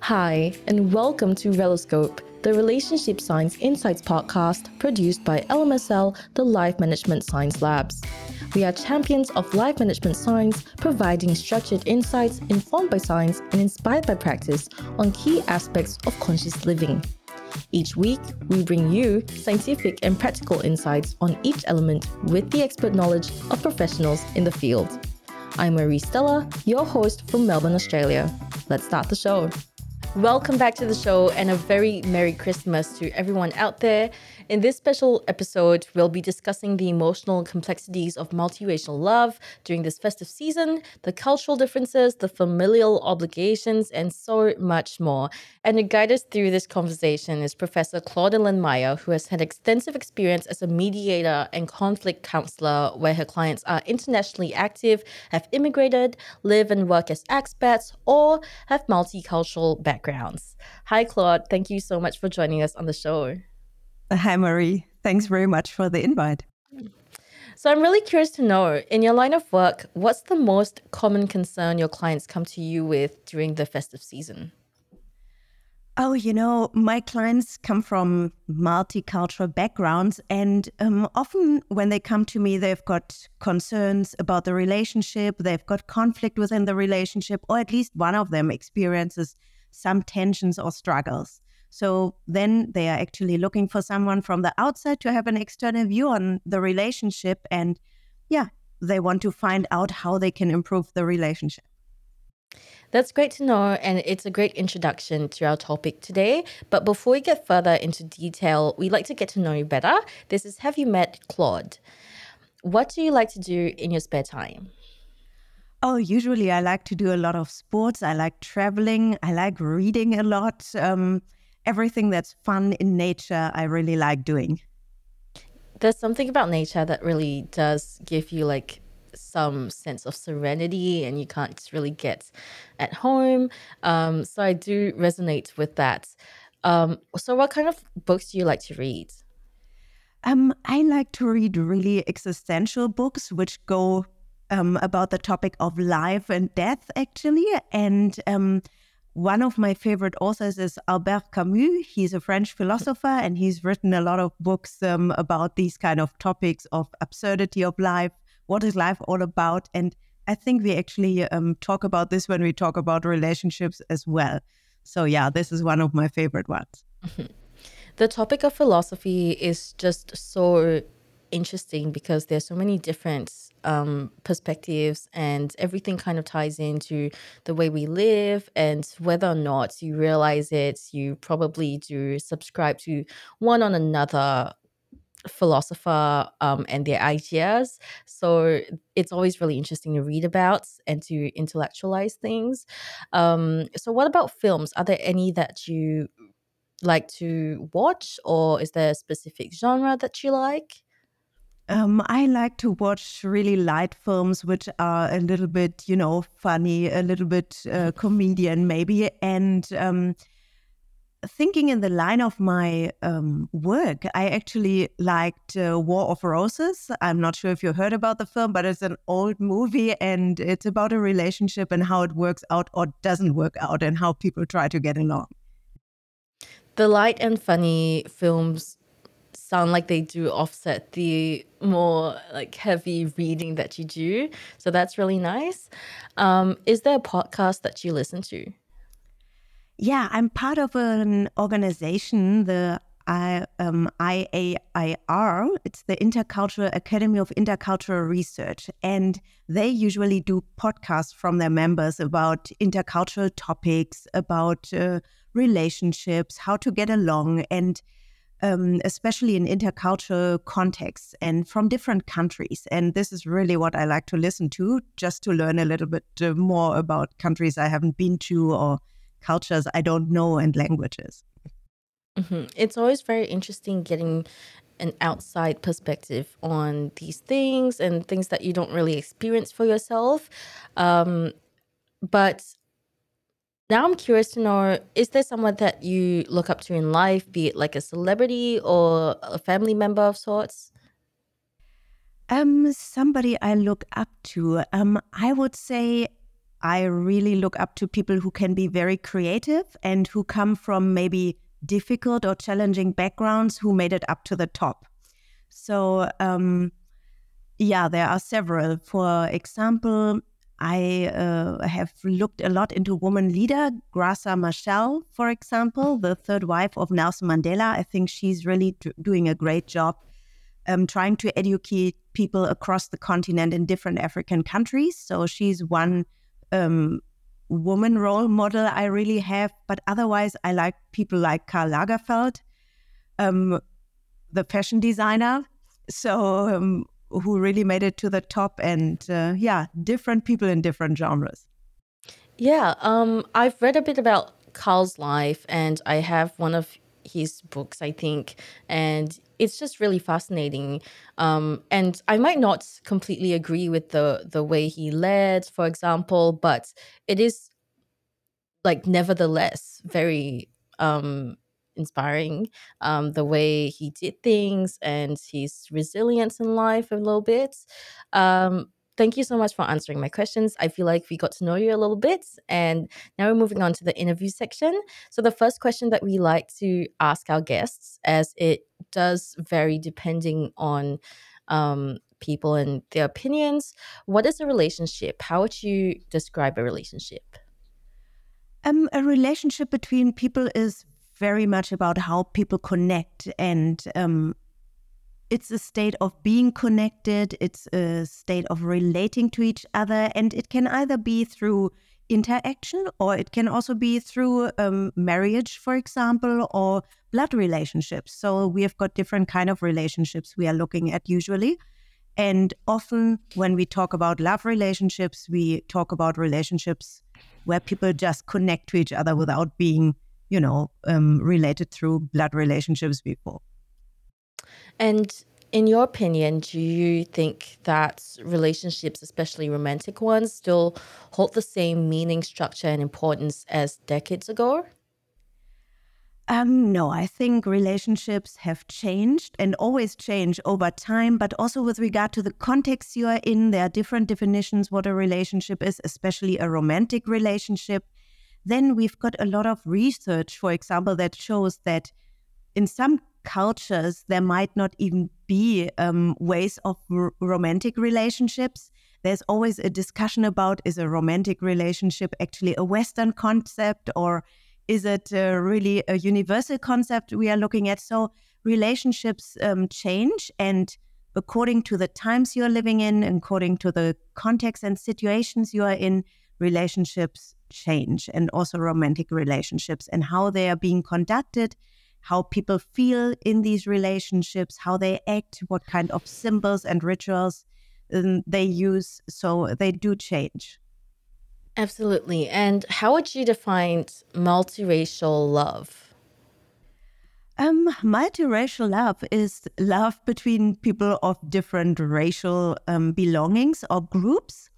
Hi, and welcome to Reloscope, the Relationship Science Insights podcast produced by LMSL, the Life Management Science Labs. We are champions of life management science, providing structured insights informed by science and inspired by practice on key aspects of conscious living. Each week, we bring you scientific and practical insights on each element with the expert knowledge of professionals in the field. I'm Marie Stella, your host from Melbourne, Australia. Let's start the show. Welcome back to the show and a very Merry Christmas to everyone out there. In this special episode, we'll be discussing the emotional complexities of multiracial love during this festive season, the cultural differences, the familial obligations, and so much more. And to guide us through this conversation is Professor Claude Mayer, who has had extensive experience as a mediator and conflict counselor, where her clients are internationally active, have immigrated, live and work as expats, or have multicultural backgrounds. Hi, Claude. Thank you so much for joining us on the show. Hi, Marie. Thanks very much for the invite. So, I'm really curious to know in your line of work, what's the most common concern your clients come to you with during the festive season? Oh, you know, my clients come from multicultural backgrounds, and um, often when they come to me, they've got concerns about the relationship, they've got conflict within the relationship, or at least one of them experiences some tensions or struggles. So then they are actually looking for someone from the outside to have an external view on the relationship. And yeah, they want to find out how they can improve the relationship. That's great to know, and it's a great introduction to our topic today. But before we get further into detail, we'd like to get to know you better. This is Have You Met Claude? What do you like to do in your spare time? Oh, usually I like to do a lot of sports. I like traveling. I like reading a lot. Um, everything that's fun in nature, I really like doing. There's something about nature that really does give you like some sense of serenity and you can't really get at home. Um, so I do resonate with that. Um, so, what kind of books do you like to read? Um, I like to read really existential books which go um, about the topic of life and death, actually. And um, one of my favorite authors is Albert Camus. He's a French philosopher and he's written a lot of books um, about these kind of topics of absurdity of life. What is life all about? And I think we actually um, talk about this when we talk about relationships as well. So, yeah, this is one of my favorite ones. The topic of philosophy is just so interesting because there's so many different um, perspectives and everything kind of ties into the way we live and whether or not you realize it you probably do subscribe to one on another philosopher um, and their ideas. So it's always really interesting to read about and to intellectualize things. Um, so what about films? Are there any that you like to watch or is there a specific genre that you like um, I like to watch really light films, which are a little bit, you know, funny, a little bit uh, comedian, maybe. And um, thinking in the line of my um, work, I actually liked uh, War of Roses. I'm not sure if you heard about the film, but it's an old movie and it's about a relationship and how it works out or doesn't work out and how people try to get along. The light and funny films sound like they do offset the more like heavy reading that you do. So that's really nice. Um, is there a podcast that you listen to? Yeah, I'm part of an organization, the I, um, IAIR. It's the Intercultural Academy of Intercultural Research. And they usually do podcasts from their members about intercultural topics, about uh, relationships, how to get along. And um, especially in intercultural contexts and from different countries. And this is really what I like to listen to, just to learn a little bit uh, more about countries I haven't been to or cultures I don't know and languages. Mm-hmm. It's always very interesting getting an outside perspective on these things and things that you don't really experience for yourself. Um, but now I'm curious to know is there someone that you look up to in life, be it like a celebrity or a family member of sorts? Um, somebody I look up to. Um, I would say I really look up to people who can be very creative and who come from maybe difficult or challenging backgrounds who made it up to the top. So, um, yeah, there are several. For example, I uh, have looked a lot into woman leader, Graça Machel, for example, the third wife of Nelson Mandela. I think she's really doing a great job um, trying to educate people across the continent in different African countries. So she's one um, woman role model I really have. But otherwise, I like people like Karl Lagerfeld, um, the fashion designer. So um, who really made it to the top, and uh, yeah, different people in different genres. Yeah, um, I've read a bit about Karl's life, and I have one of his books, I think, and it's just really fascinating. Um, and I might not completely agree with the the way he led, for example, but it is like nevertheless very um, inspiring. Um, the way he did things and his resilience in life a little bit. Um, thank you so much for answering my questions. I feel like we got to know you a little bit. And now we're moving on to the interview section. So, the first question that we like to ask our guests, as it does vary depending on um, people and their opinions, what is a relationship? How would you describe a relationship? Um, a relationship between people is very much about how people connect and um, it's a state of being connected, it's a state of relating to each other, and it can either be through interaction or it can also be through um, marriage, for example, or blood relationships. So we have got different kind of relationships we are looking at usually. And often when we talk about love relationships, we talk about relationships where people just connect to each other without being, you know, um, related through blood relationships before. And in your opinion, do you think that relationships, especially romantic ones, still hold the same meaning, structure, and importance as decades ago? Um, no, I think relationships have changed and always change over time, but also with regard to the context you are in, there are different definitions what a relationship is, especially a romantic relationship. Then we've got a lot of research, for example, that shows that in some cultures, there might not even be um, ways of r- romantic relationships. There's always a discussion about is a romantic relationship actually a Western concept or is it uh, really a universal concept we are looking at? So relationships um, change, and according to the times you are living in, according to the context and situations you are in, relationships change, and also romantic relationships and how they are being conducted how people feel in these relationships, how they act, what kind of symbols and rituals um, they use. So they do change. Absolutely. And how would you define multiracial love? Um, multiracial love is love between people of different racial um, belongings or groups.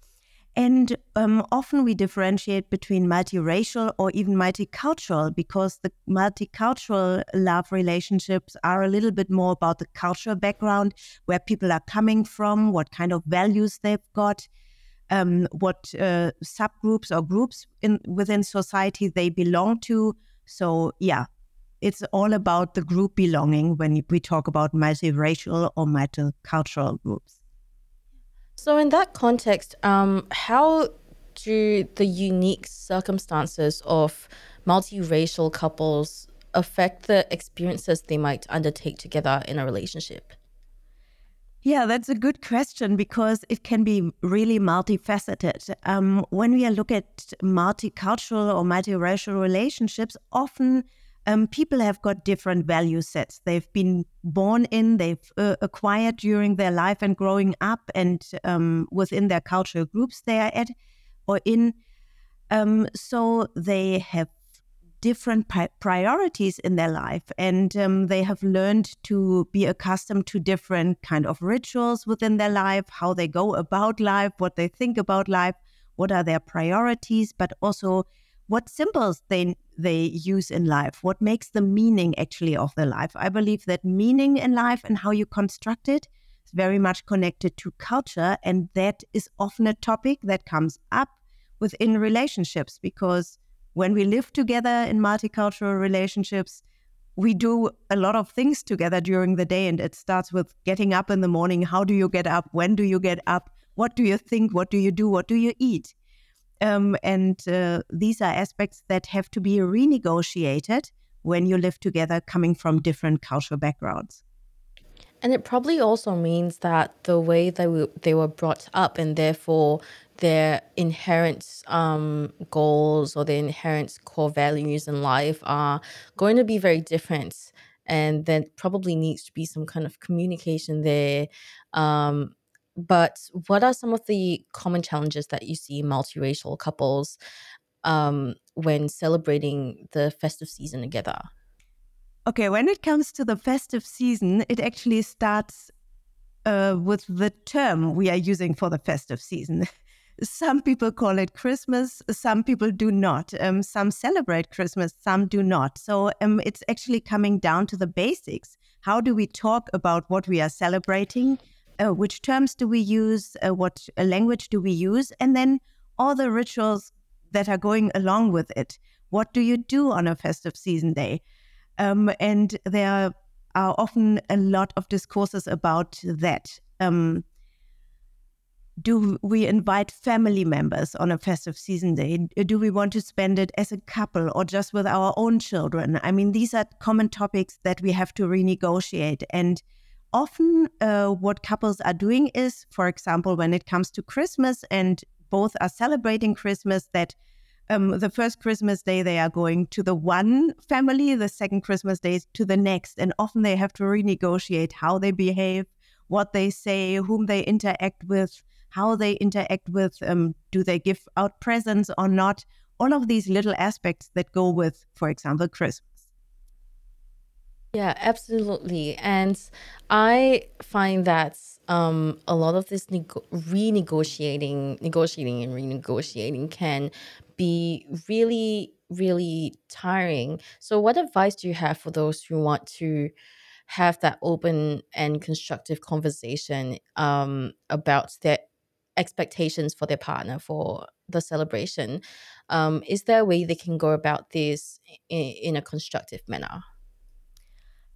And um, often we differentiate between multiracial or even multicultural because the multicultural love relationships are a little bit more about the cultural background, where people are coming from, what kind of values they've got, um, what uh, subgroups or groups in within society they belong to. So yeah, it's all about the group belonging when we talk about multiracial or multicultural groups. So, in that context, um, how do the unique circumstances of multiracial couples affect the experiences they might undertake together in a relationship? Yeah, that's a good question because it can be really multifaceted. Um, when we look at multicultural or multiracial relationships, often um, people have got different value sets. They've been born in, they've uh, acquired during their life and growing up, and um, within their cultural groups they are at or in. Um, so they have different priorities in their life and um, they have learned to be accustomed to different kind of rituals within their life how they go about life what they think about life what are their priorities but also what symbols they they use in life what makes the meaning actually of their life i believe that meaning in life and how you construct it is very much connected to culture and that is often a topic that comes up within relationships because when we live together in multicultural relationships, we do a lot of things together during the day. And it starts with getting up in the morning. How do you get up? When do you get up? What do you think? What do you do? What do you eat? Um, and uh, these are aspects that have to be renegotiated when you live together coming from different cultural backgrounds. And it probably also means that the way they were, they were brought up and therefore their inherent um, goals or their inherent core values in life are going to be very different. And there probably needs to be some kind of communication there. Um, but what are some of the common challenges that you see multiracial couples um, when celebrating the festive season together? Okay, when it comes to the festive season, it actually starts uh, with the term we are using for the festive season. Some people call it Christmas, some people do not. Um, some celebrate Christmas, some do not. So um, it's actually coming down to the basics. How do we talk about what we are celebrating? Uh, which terms do we use? Uh, what uh, language do we use? And then all the rituals that are going along with it. What do you do on a festive season day? Um, and there are often a lot of discourses about that. Um, do we invite family members on a festive season day? Do we want to spend it as a couple or just with our own children? I mean, these are common topics that we have to renegotiate. And often, uh, what couples are doing is, for example, when it comes to Christmas and both are celebrating Christmas, that um, the first Christmas day they are going to the one family, the second Christmas day to the next. And often they have to renegotiate how they behave, what they say, whom they interact with how they interact with, um, do they give out presents or not? All of these little aspects that go with, for example, Christmas. Yeah, absolutely. And I find that um, a lot of this nego- renegotiating, negotiating and renegotiating can be really, really tiring. So, what advice do you have for those who want to have that open and constructive conversation um, about their expectations for their partner for the celebration. Um, is there a way they can go about this in, in a constructive manner?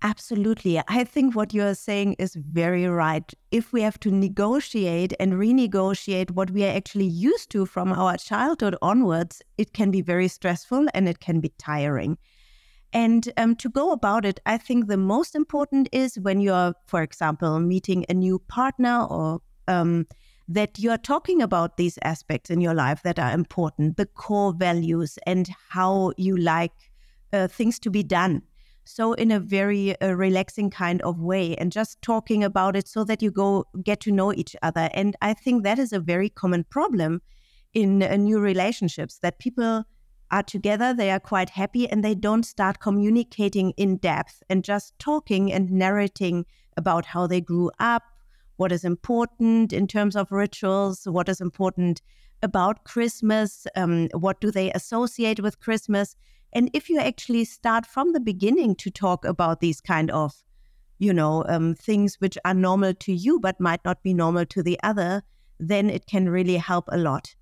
Absolutely. I think what you are saying is very right. If we have to negotiate and renegotiate what we are actually used to from our childhood onwards, it can be very stressful and it can be tiring. And um, to go about it, I think the most important is when you're, for example, meeting a new partner or um, that you're talking about these aspects in your life that are important, the core values and how you like uh, things to be done. So, in a very uh, relaxing kind of way, and just talking about it so that you go get to know each other. And I think that is a very common problem in uh, new relationships that people are together, they are quite happy, and they don't start communicating in depth and just talking and narrating about how they grew up, what is important in terms of rituals, what is important about Christmas, um, what do they associate with Christmas. And if you actually start from the beginning to talk about these kind of, you know, um, things which are normal to you but might not be normal to the other, then it can really help a lot.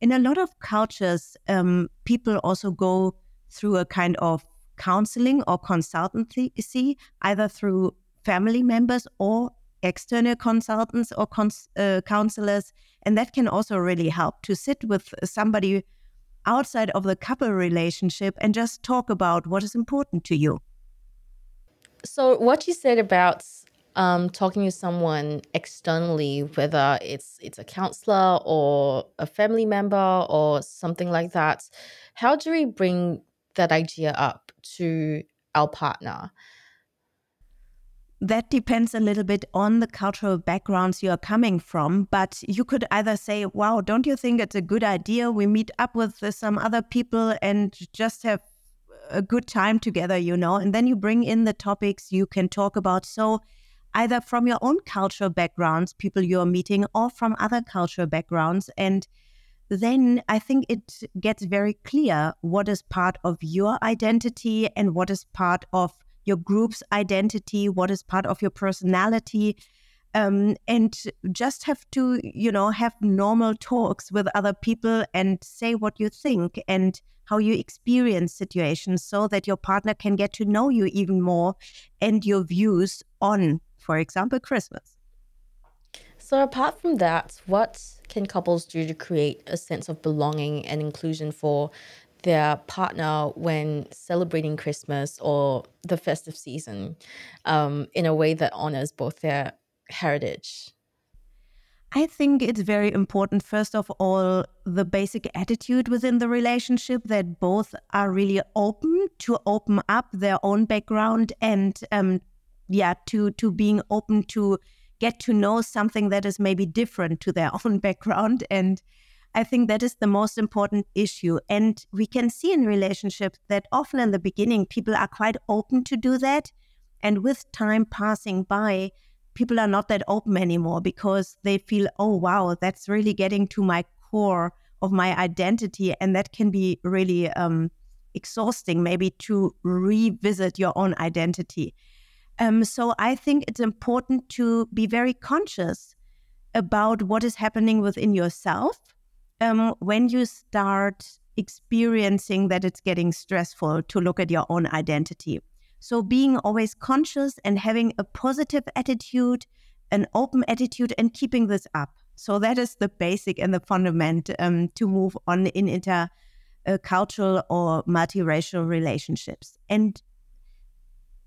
In a lot of cultures, um, people also go through a kind of counseling or consultancy, either through family members or external consultants or cons- uh, counselors. And that can also really help to sit with somebody outside of the couple relationship and just talk about what is important to you. So, what you said about um, talking to someone externally, whether it's it's a counselor or a family member or something like that, how do we bring that idea up to our partner? That depends a little bit on the cultural backgrounds you are coming from. But you could either say, wow, don't you think it's a good idea? We meet up with some other people and just have a good time together, you know, and then you bring in the topics you can talk about. So, either from your own cultural backgrounds, people you're meeting, or from other cultural backgrounds. And then I think it gets very clear what is part of your identity and what is part of your group's identity, what is part of your personality. Um, and just have to, you know, have normal talks with other people and say what you think and how you experience situations so that your partner can get to know you even more and your views on, for example, Christmas. So, apart from that, what can couples do to create a sense of belonging and inclusion for their partner when celebrating Christmas or the festive season um, in a way that honors both their heritage? I think it's very important, first of all, the basic attitude within the relationship that both are really open to open up their own background and, um, yeah, to to being open to get to know something that is maybe different to their own background. And I think that is the most important issue. And we can see in relationships that often in the beginning, people are quite open to do that. And with time passing by, people are not that open anymore because they feel, oh, wow, that's really getting to my core of my identity. And that can be really um, exhausting, maybe to revisit your own identity. Um, so I think it's important to be very conscious about what is happening within yourself um, when you start experiencing that it's getting stressful to look at your own identity. So being always conscious and having a positive attitude, an open attitude, and keeping this up. So that is the basic and the fundament um, to move on in intercultural uh, or multiracial relationships. And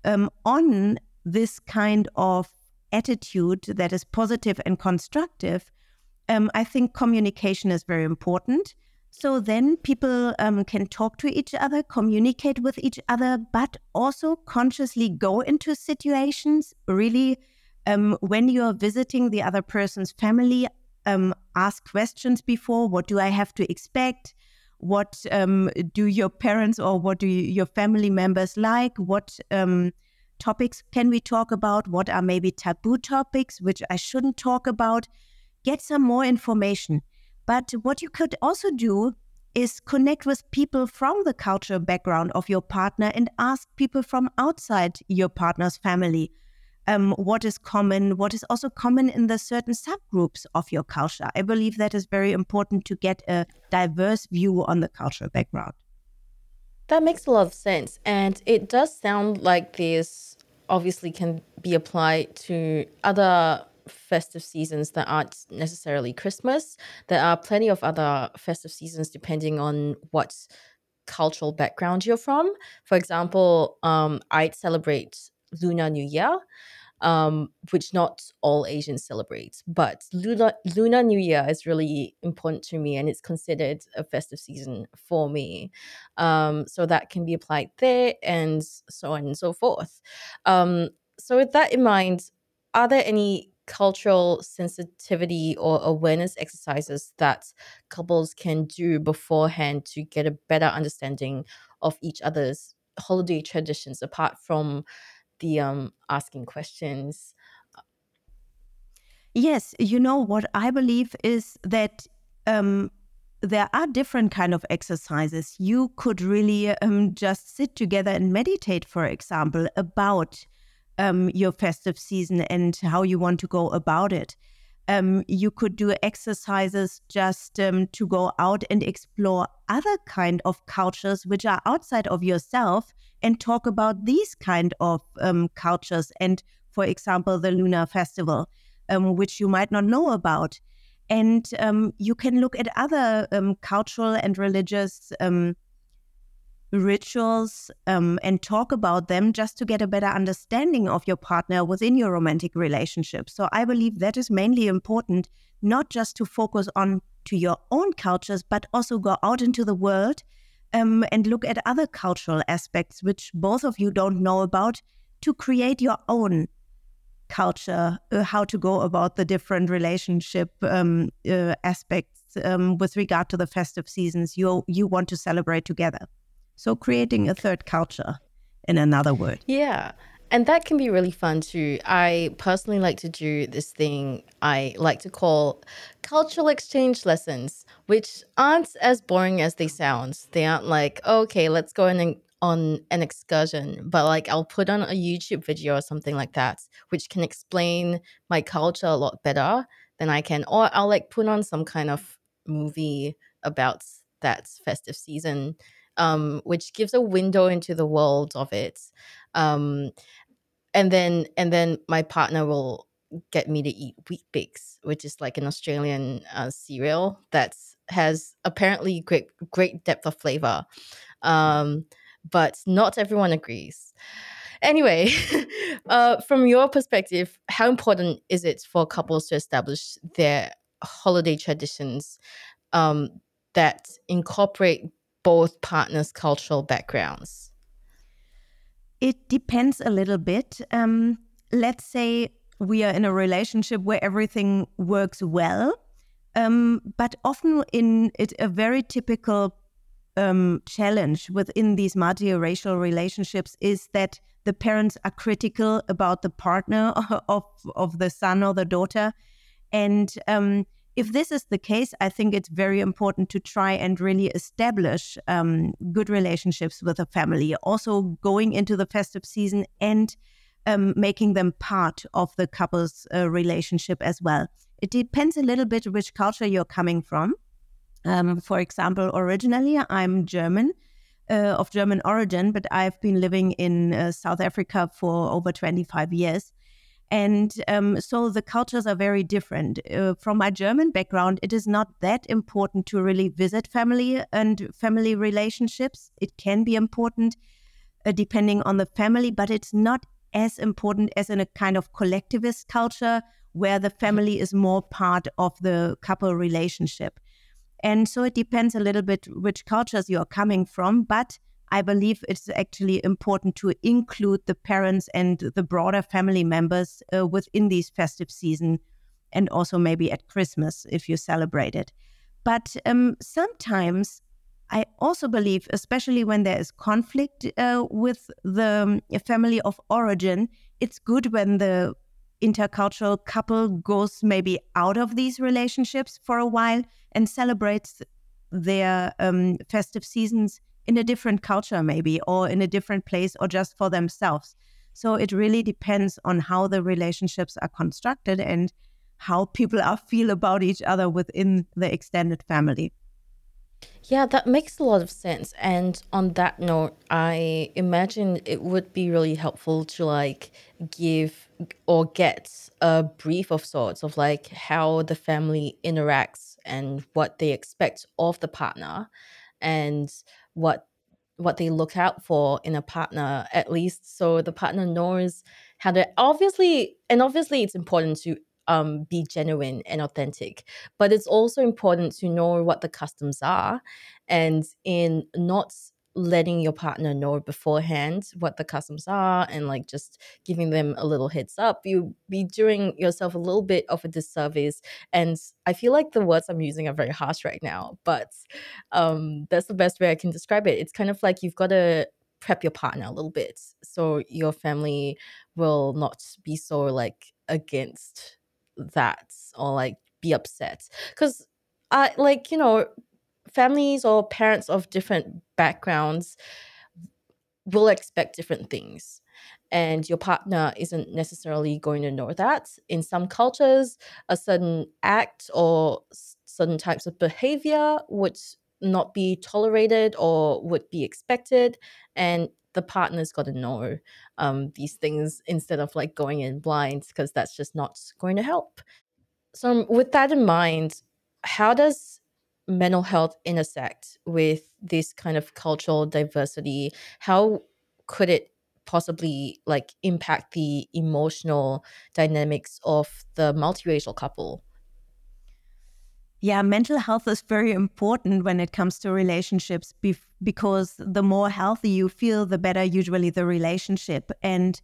um, on this kind of attitude that is positive and constructive, um, I think communication is very important. So then people um, can talk to each other, communicate with each other, but also consciously go into situations. Really, um, when you're visiting the other person's family, um, ask questions before what do I have to expect? What um, do your parents or what do your family members like? What um, topics can we talk about? What are maybe taboo topics which I shouldn't talk about? Get some more information. But what you could also do is connect with people from the cultural background of your partner and ask people from outside your partner's family um, what is common, what is also common in the certain subgroups of your culture. I believe that is very important to get a diverse view on the cultural background. That makes a lot of sense. And it does sound like this obviously can be applied to other festive seasons that aren't necessarily Christmas. There are plenty of other festive seasons depending on what cultural background you're from. For example, um, I'd celebrate Lunar New Year um, which not all Asians celebrate. But Lunar, Lunar New Year is really important to me and it's considered a festive season for me. Um, so that can be applied there and so on and so forth. Um, so, with that in mind, are there any cultural sensitivity or awareness exercises that couples can do beforehand to get a better understanding of each other's holiday traditions apart from the um, asking questions. Yes, you know what I believe is that um, there are different kind of exercises. You could really um, just sit together and meditate, for example, about um, your festive season and how you want to go about it. Um, you could do exercises just um, to go out and explore other kind of cultures which are outside of yourself and talk about these kind of um, cultures and for example the lunar festival um, which you might not know about and um, you can look at other um, cultural and religious rituals um, and talk about them just to get a better understanding of your partner within your romantic relationship. So I believe that is mainly important, not just to focus on to your own cultures, but also go out into the world um, and look at other cultural aspects which both of you don't know about to create your own culture, uh, how to go about the different relationship um, uh, aspects um, with regard to the festive seasons you you want to celebrate together. So creating a third culture, in another word. Yeah. And that can be really fun too. I personally like to do this thing I like to call cultural exchange lessons, which aren't as boring as they sound. They aren't like, okay, let's go in and on an excursion, but like I'll put on a YouTube video or something like that, which can explain my culture a lot better than I can. Or I'll like put on some kind of movie about that festive season, um, which gives a window into the world of it. Um, and then and then my partner will get me to eat Weet-Bix, which is like an Australian uh, cereal that has apparently great great depth of flavor. Um, but not everyone agrees. Anyway, uh, from your perspective, how important is it for couples to establish their holiday traditions um, that incorporate both partners' cultural backgrounds? It depends a little bit. Um, let's say we are in a relationship where everything works well, um, but often in it, a very typical um, challenge within these multiracial relationships is that the parents are critical about the partner of of the son or the daughter, and um, if this is the case, I think it's very important to try and really establish um, good relationships with the family. Also, going into the festive season and um, making them part of the couple's uh, relationship as well. It depends a little bit which culture you're coming from. Um, for example, originally I'm German, uh, of German origin, but I've been living in uh, South Africa for over 25 years. And um, so the cultures are very different. Uh, from my German background, it is not that important to really visit family and family relationships. It can be important uh, depending on the family, but it's not as important as in a kind of collectivist culture where the family is more part of the couple relationship. And so it depends a little bit which cultures you're coming from, but I believe it's actually important to include the parents and the broader family members uh, within these festive season and also maybe at Christmas if you celebrate it. But um, sometimes I also believe, especially when there is conflict uh, with the um, family of origin, it's good when the intercultural couple goes maybe out of these relationships for a while and celebrates their um, festive seasons in a different culture, maybe, or in a different place, or just for themselves. So it really depends on how the relationships are constructed and how people are feel about each other within the extended family. Yeah, that makes a lot of sense. And on that note, I imagine it would be really helpful to like give or get a brief of sorts of like how the family interacts and what they expect of the partner and what what they look out for in a partner at least so the partner knows how to obviously and obviously it's important to um, be genuine and authentic. But it's also important to know what the customs are and in not letting your partner know beforehand what the customs are and like just giving them a little heads up you be doing yourself a little bit of a disservice and i feel like the words i'm using are very harsh right now but um that's the best way i can describe it. It's kind of like you've got to prep your partner a little bit so your family will not be so like against that or like be upset. Because I like you know families or parents of different backgrounds will expect different things and your partner isn't necessarily going to know that in some cultures a certain act or certain types of behavior would not be tolerated or would be expected and the partner's got to know um, these things instead of like going in blind because that's just not going to help. So, um, with that in mind, how does mental health intersect with this kind of cultural diversity? How could it possibly like impact the emotional dynamics of the multiracial couple? Yeah, mental health is very important when it comes to relationships because the more healthy you feel, the better usually the relationship. And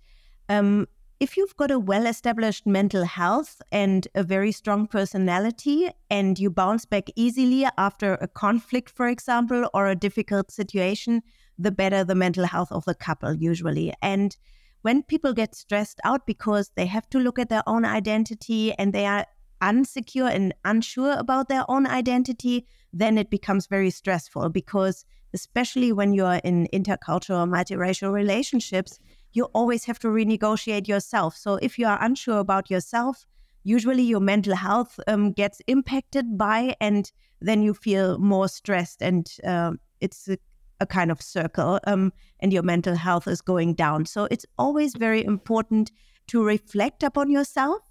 um, if you've got a well established mental health and a very strong personality, and you bounce back easily after a conflict, for example, or a difficult situation, the better the mental health of the couple usually. And when people get stressed out because they have to look at their own identity and they are unsecure and unsure about their own identity, then it becomes very stressful because, especially when you're in intercultural, multiracial relationships, you always have to renegotiate yourself. So if you are unsure about yourself, usually your mental health um, gets impacted by, and then you feel more stressed, and uh, it's a, a, kind of circle, um, and your mental health is going down. So it's always very important to reflect upon yourself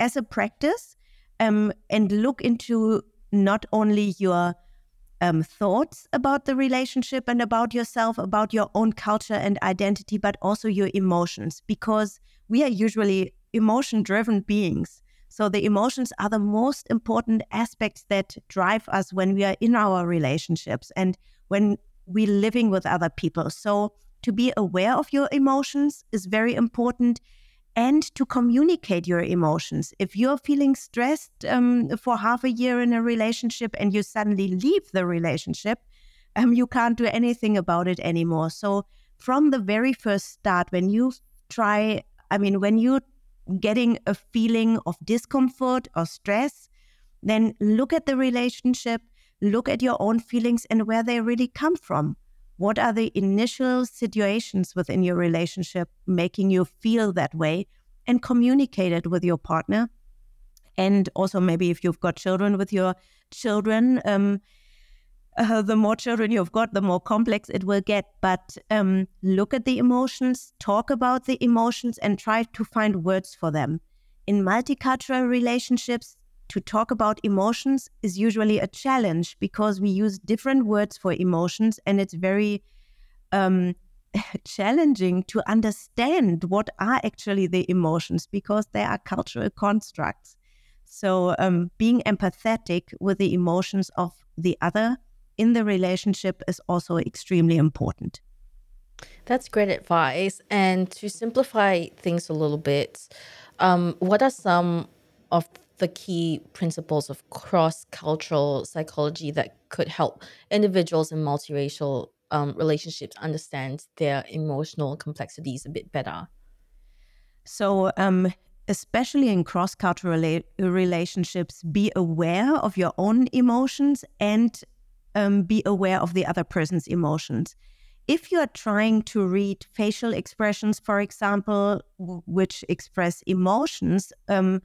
as a practice um, and look into not only your um, thoughts about the relationship and about yourself, about your own culture and identity, but also your emotions, because we are usually emotion driven beings. So the emotions are the most important aspects that drive us when we are in our relationships and when we're living with other people. So to be aware of your emotions is very important and to communicate your emotions. If you're feeling stressed um, for half a year in a relationship and you suddenly leave the relationship, um, you can't do anything about it anymore. So, from the very first start, when you try, I mean, when you're getting a feeling of discomfort or stress, then look at the relationship, look at your own feelings and where they really come from. What are the initial situations within your relationship making you feel that way? And communicate it with your partner. And also, maybe if you've got children with your children, um, uh, the more children you've got, the more complex it will get. But um, look at the emotions, talk about the emotions, and try to find words for them. In multicultural relationships, to talk about emotions is usually a challenge because we use different words for emotions and it's very um, challenging to understand what are actually the emotions because they are cultural constructs. So, um, being empathetic with the emotions of the other in the relationship is also extremely important. That's great advice. And to simplify things a little bit, um, what are some of the key principles of cross cultural psychology that could help individuals in multiracial um, relationships understand their emotional complexities a bit better? So, um, especially in cross cultural relationships, be aware of your own emotions and um, be aware of the other person's emotions. If you are trying to read facial expressions, for example, which express emotions, um,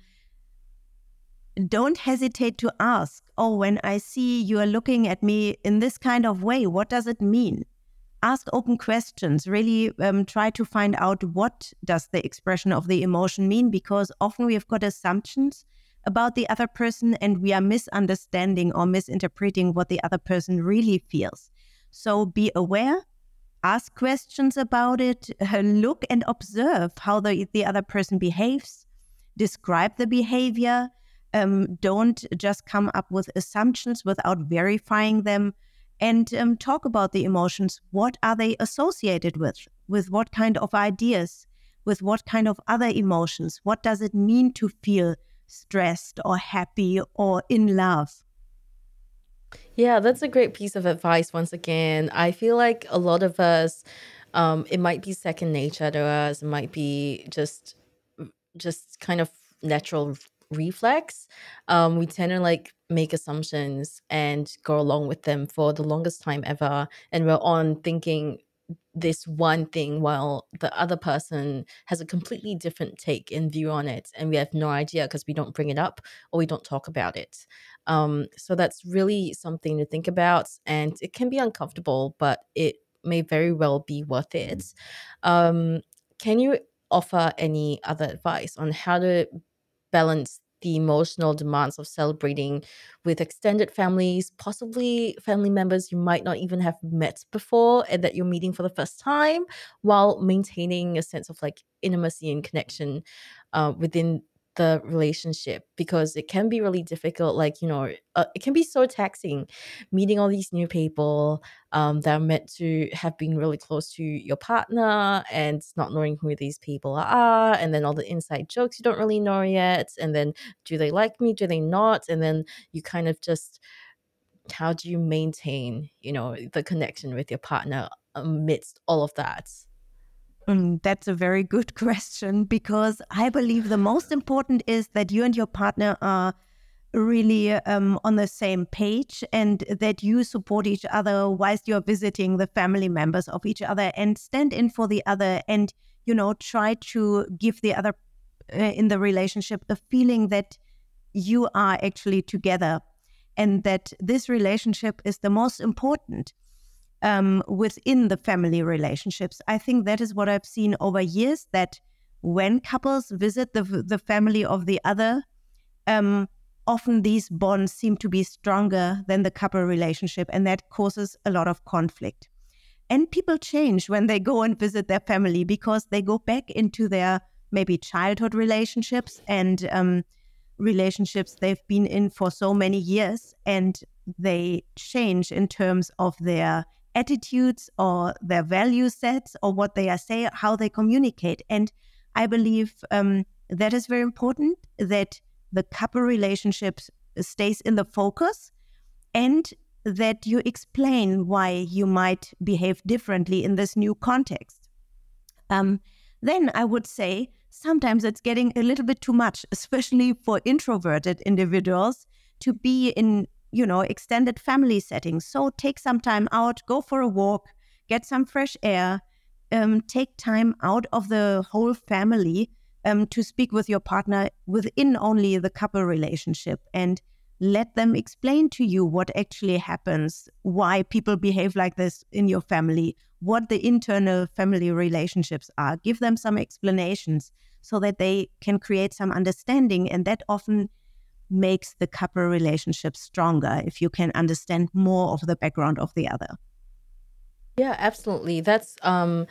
don't hesitate to ask, oh, when I see you are looking at me in this kind of way, what does it mean? Ask open questions. Really um, try to find out what does the expression of the emotion mean, because often we have got assumptions about the other person and we are misunderstanding or misinterpreting what the other person really feels. So be aware, ask questions about it, look and observe how the, the other person behaves, describe the behavior, um, don't just come up with assumptions without verifying them and um, talk about the emotions. What are they associated with? With what kind of ideas? With what kind of other emotions? What does it mean to feel stressed or happy or in love? Yeah, that's a great piece of advice. Once again, I feel like a lot of us, um, it might be second nature to us. It might be just, just kind of natural reflex, um, we tend to like make assumptions and go along with them for the longest time ever. And we're on thinking this one thing while the other person has a completely different take and view on it. And we have no idea because we don't bring it up or we don't talk about it. Um, so that's really something to think about. And it can be uncomfortable, but it may very well be worth it. Um, can you offer any other advice on how to balance the emotional demands of celebrating with extended families, possibly family members you might not even have met before and that you're meeting for the first time, while maintaining a sense of like intimacy and connection uh, within the relationship because it can be really difficult like you know uh, it can be so taxing meeting all these new people um, that are meant to have been really close to your partner and not knowing who these people are and then all the inside jokes you don't really know yet and then do they like me do they not and then you kind of just how do you maintain you know the connection with your partner amidst all of that? Mm, that's a very good question because I believe the most important is that you and your partner are really um, on the same page and that you support each other whilst you're visiting the family members of each other and stand in for the other and you know try to give the other uh, in the relationship a feeling that you are actually together and that this relationship is the most important um, within the family relationships i think that is what i've seen over years that when couples visit the, the family of the other um, often these bonds seem to be stronger than the couple relationship, and that causes a lot of conflict. And people change when they go and visit their family because they go back into their maybe childhood relationships and um, relationships they've been in for so many years, and they change in terms of their attitudes or their value sets or what they are saying, how they communicate. And I believe um, that is very important that the couple relationship stays in the focus and that you explain why you might behave differently in this new context. Um, then I would say sometimes it's getting a little bit too much, especially for introverted individuals, to be in you know extended family settings. So take some time out, go for a walk, get some fresh air, um, take time out of the whole family um, to speak with your partner within only the couple relationship and let them explain to you what actually happens, why people behave like this in your family, what the internal family relationships are. Give them some explanations so that they can create some understanding. And that often makes the couple relationship stronger if you can understand more of the background of the other. Yeah, absolutely. That's um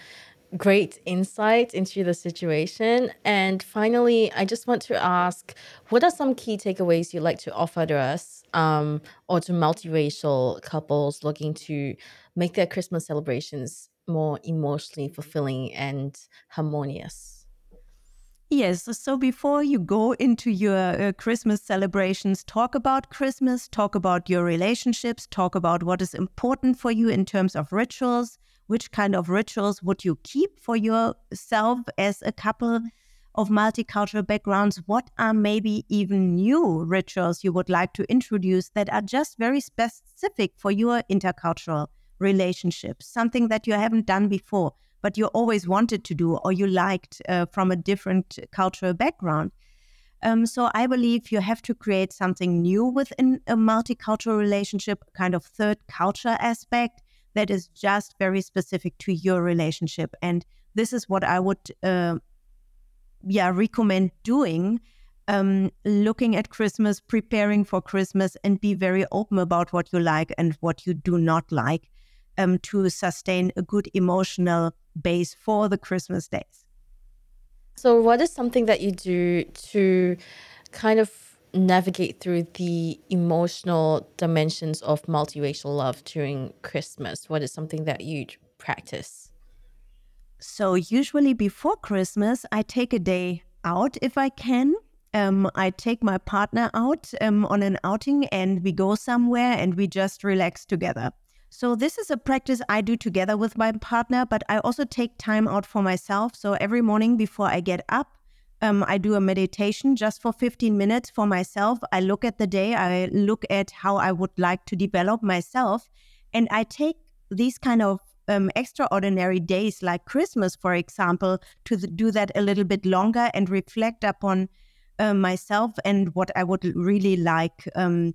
great insight into the situation. And finally, I just want to ask what are some key takeaways you'd like to offer to us um, or to multiracial couples looking to make their Christmas celebrations more emotionally fulfilling and harmonious? Yes. So before you go into your uh, Christmas celebrations, talk about Christmas, talk about your relationships, talk about what is important for you in terms of rituals, which kind of rituals would you keep for yourself as a couple of multicultural backgrounds? What are maybe even new rituals you would like to introduce that are just very specific for your intercultural relationships? Something that you haven't done before, but you always wanted to do or you liked uh, from a different cultural background. Um, so I believe you have to create something new within a multicultural relationship, kind of third culture aspect that is just very specific to your relationship. And this is what I would, uh, yeah, recommend doing. Um, looking at Christmas, preparing for Christmas, and be very open about what you like and what you do not like um, to sustain a good emotional base for the Christmas days. So, what is something that you do to kind of navigate through the emotional dimensions of multiracial love during Christmas? What is something that you practice? So, usually before Christmas, I take a day out if I can. Um, I take my partner out um, on an outing and we go somewhere and we just relax together. So, this is a practice I do together with my partner, but I also take time out for myself. So, every morning before I get up, um, I do a meditation just for 15 minutes for myself. I look at the day, I look at how I would like to develop myself, and I take these kind of um, extraordinary days like Christmas, for example, to th- do that a little bit longer and reflect upon uh, myself and what I would really like um,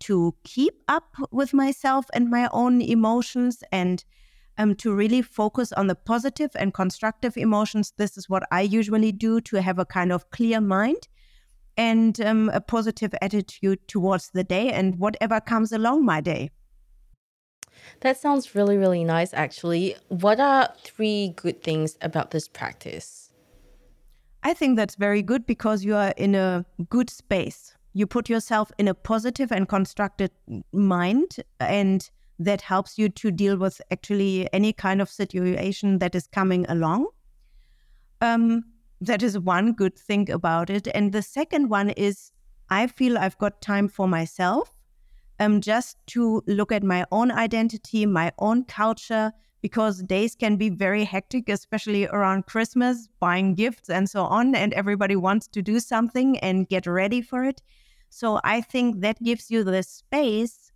to keep up with myself and my own emotions and um, to really focus on the positive and constructive emotions. This is what I usually do to have a kind of clear mind and um, a positive attitude towards the day and whatever comes along my day. That sounds really, really nice, actually. What are three good things about this practice? I think that's very good because you are in a good space. You put yourself in a positive and constructed mind, and that helps you to deal with actually any kind of situation that is coming along. Um, that is one good thing about it. And the second one is I feel I've got time for myself. um, just to look at my own identity, my own culture, because days can be very hectic, especially around Christmas, buying gifts and so on. And everybody wants to do something and get ready for it. So I think that gives you the space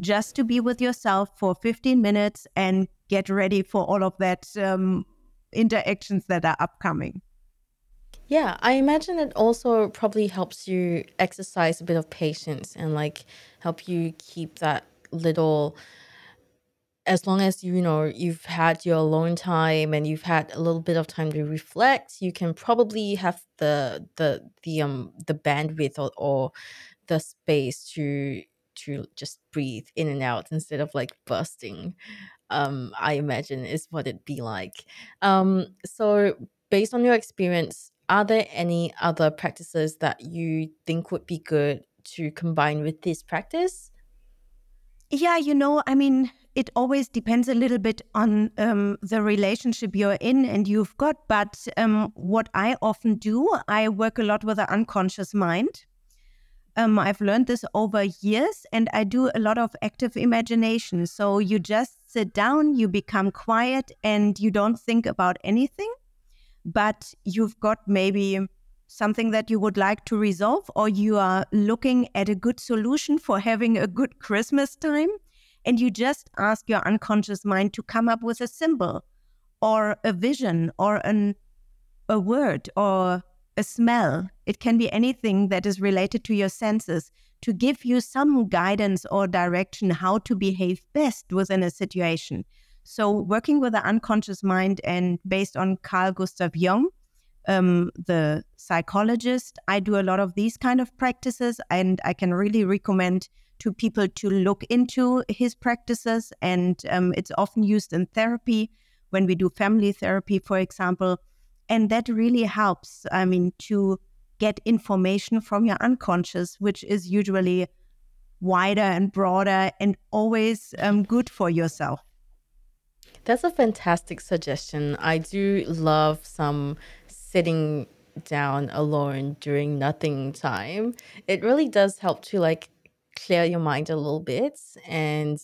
just to be with yourself for 15 minutes and get ready for all of that um, interactions that are upcoming. Yeah, I imagine it also probably helps you exercise a bit of patience and like help you keep that little as long as you know you've had your alone time and you've had a little bit of time to reflect, you can probably have the the the um the bandwidth or, or the space to to just breathe in and out instead of like bursting um i imagine is what it'd be like. Um so based on your experience are there any other practices that you think would be good to combine with this practice? Yeah you know i mean it always depends a little bit on um, the relationship you're in and you've got but um, what i often do i work a lot with the unconscious mind um, I've learned this over years and I do a lot of active imagination. So you just sit down, you become quiet, and you don't think about anything, but you've got maybe something that you would like to resolve, or you are looking at a good solution for having a good Christmas time. And you just ask your unconscious mind to come up with a symbol or a vision or an, a word or a smell. It can be anything that is related to your senses to give you some guidance or direction how to behave best within a situation. So, working with the unconscious mind and based on Carl Gustav Jung, um, the psychologist, I do a lot of these kind of practices, and I can really recommend to people to look into his practices. And um, it's often used in therapy when we do family therapy, for example and that really helps, I mean, to get information from your unconscious, which is usually wider and broader and always um, good for yourself. That's a fantastic suggestion. I do love some sitting down alone during nothing time. It really does help to like clear your mind a little bit and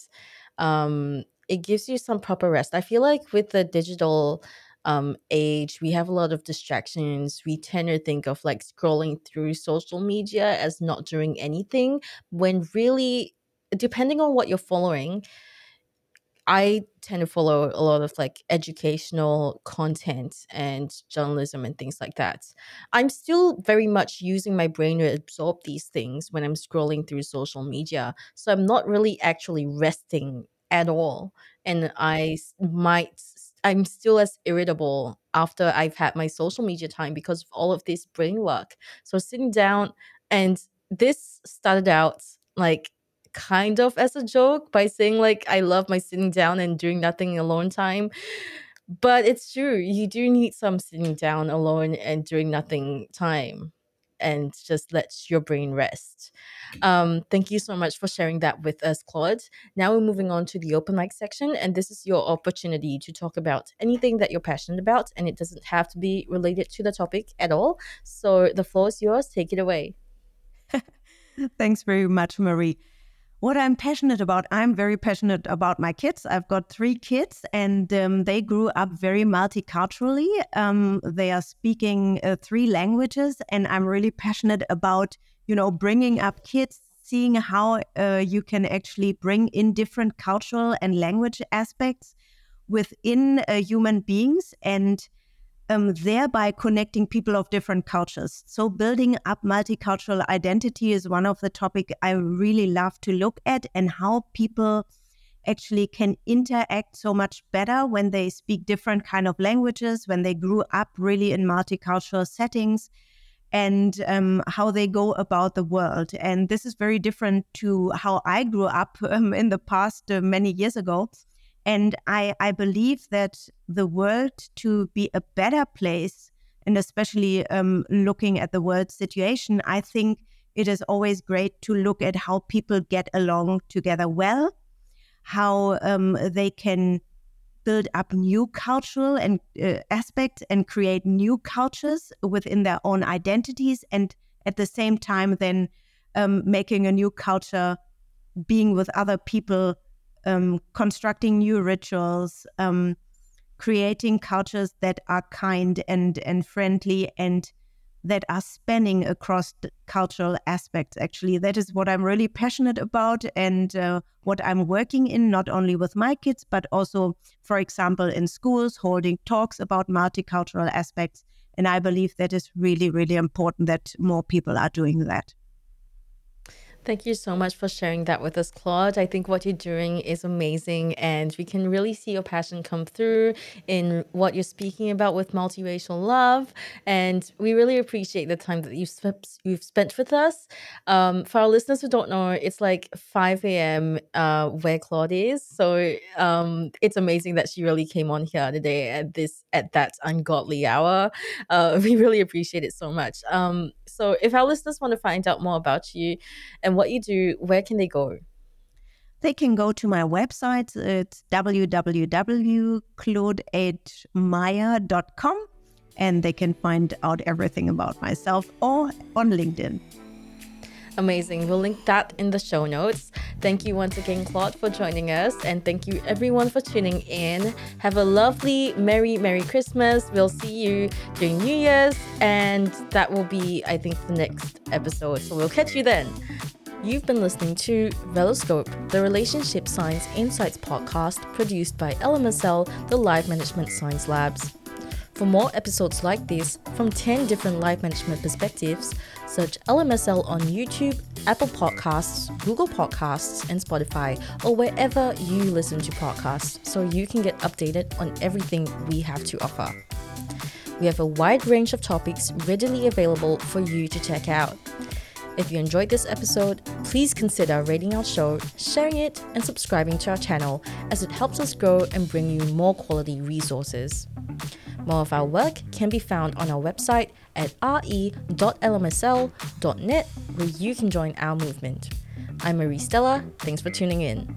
um it gives you some proper rest. I feel like with the digital um, age, we have a lot of distractions. We tend to think of like scrolling through social media as not doing anything, when really, depending on what you're following, I tend to follow a lot of like educational content and journalism and things like that. I'm still very much using my brain to absorb these things when I'm scrolling through social media. So I'm not really actually resting at all. And I might I'm still as irritable after I've had my social media time because of all of this brain work. So sitting down and this started out like kind of as a joke by saying like I love my sitting down and doing nothing alone time. But it's true, you do need some sitting down alone and doing nothing time and just let your brain rest. Um, thank you so much for sharing that with us, Claude. Now we're moving on to the open mic section, and this is your opportunity to talk about anything that you're passionate about, and it doesn't have to be related to the topic at all. So the floor is yours. Take it away. Thanks very much, Marie what I'm passionate about, I'm very passionate about my kids. I've got three kids, and um, they grew up very multiculturally. Um, they are speaking uh, three languages, and I'm really passionate about, you know, bringing up kids, seeing how uh, you can actually bring in different cultural and language aspects within uh, human beings and um, thereby connecting people of different cultures. So building up multicultural identity is one of the topic I really love to look at and how people actually can interact so much better when they speak different kind of languages, when they grew up really in multicultural settings and um, how they go about the world. And this is very different to how I grew up um, in the past uh, many years ago. And I, I believe that the world to be a better place, and especially um, looking at the world situation, I think it is always great to look at how people get along together well, how um, they can build up new cultural and uh, aspects and create new cultures within their own identities, and at the same time, then um, making a new culture being with other people, um, constructing new rituals, um, creating cultures that are kind and and friendly and that are spanning across cultural aspects. Actually, that is what I'm really passionate about and uh, what I'm working in, not only with my kids, but also, for example, in schools, holding talks about multicultural aspects. And I believe that is really, really important that more people are doing that. Thank you so much for sharing that with us, Claude. I think what you're doing is amazing, and we can really see your passion come through in what you're speaking about with multiracial love. And we really appreciate the time that you've, sp- you've spent with us. Um, for our listeners who don't know, it's like 5 a.m. Uh, where Claude is. So um, it's amazing that she really came on here today at this at that ungodly hour. Uh, we really appreciate it so much. Um, so if our listeners want to find out more about you and what you do, where can they go? They can go to my website. It's www.claudehmayer.com and they can find out everything about myself or on LinkedIn. Amazing. We'll link that in the show notes. Thank you once again, Claude, for joining us. And thank you, everyone, for tuning in. Have a lovely, Merry, Merry Christmas. We'll see you during New Year's. And that will be, I think, the next episode. So we'll catch you then. You've been listening to Reloscope, the Relationship Science Insights podcast produced by LMSL, the Life Management Science Labs. For more episodes like this from 10 different life management perspectives, search LMSL on YouTube, Apple Podcasts, Google Podcasts, and Spotify, or wherever you listen to podcasts so you can get updated on everything we have to offer. We have a wide range of topics readily available for you to check out. If you enjoyed this episode, please consider rating our show, sharing it, and subscribing to our channel as it helps us grow and bring you more quality resources. More of our work can be found on our website at re.lmsl.net, where you can join our movement. I'm Marie Stella. Thanks for tuning in.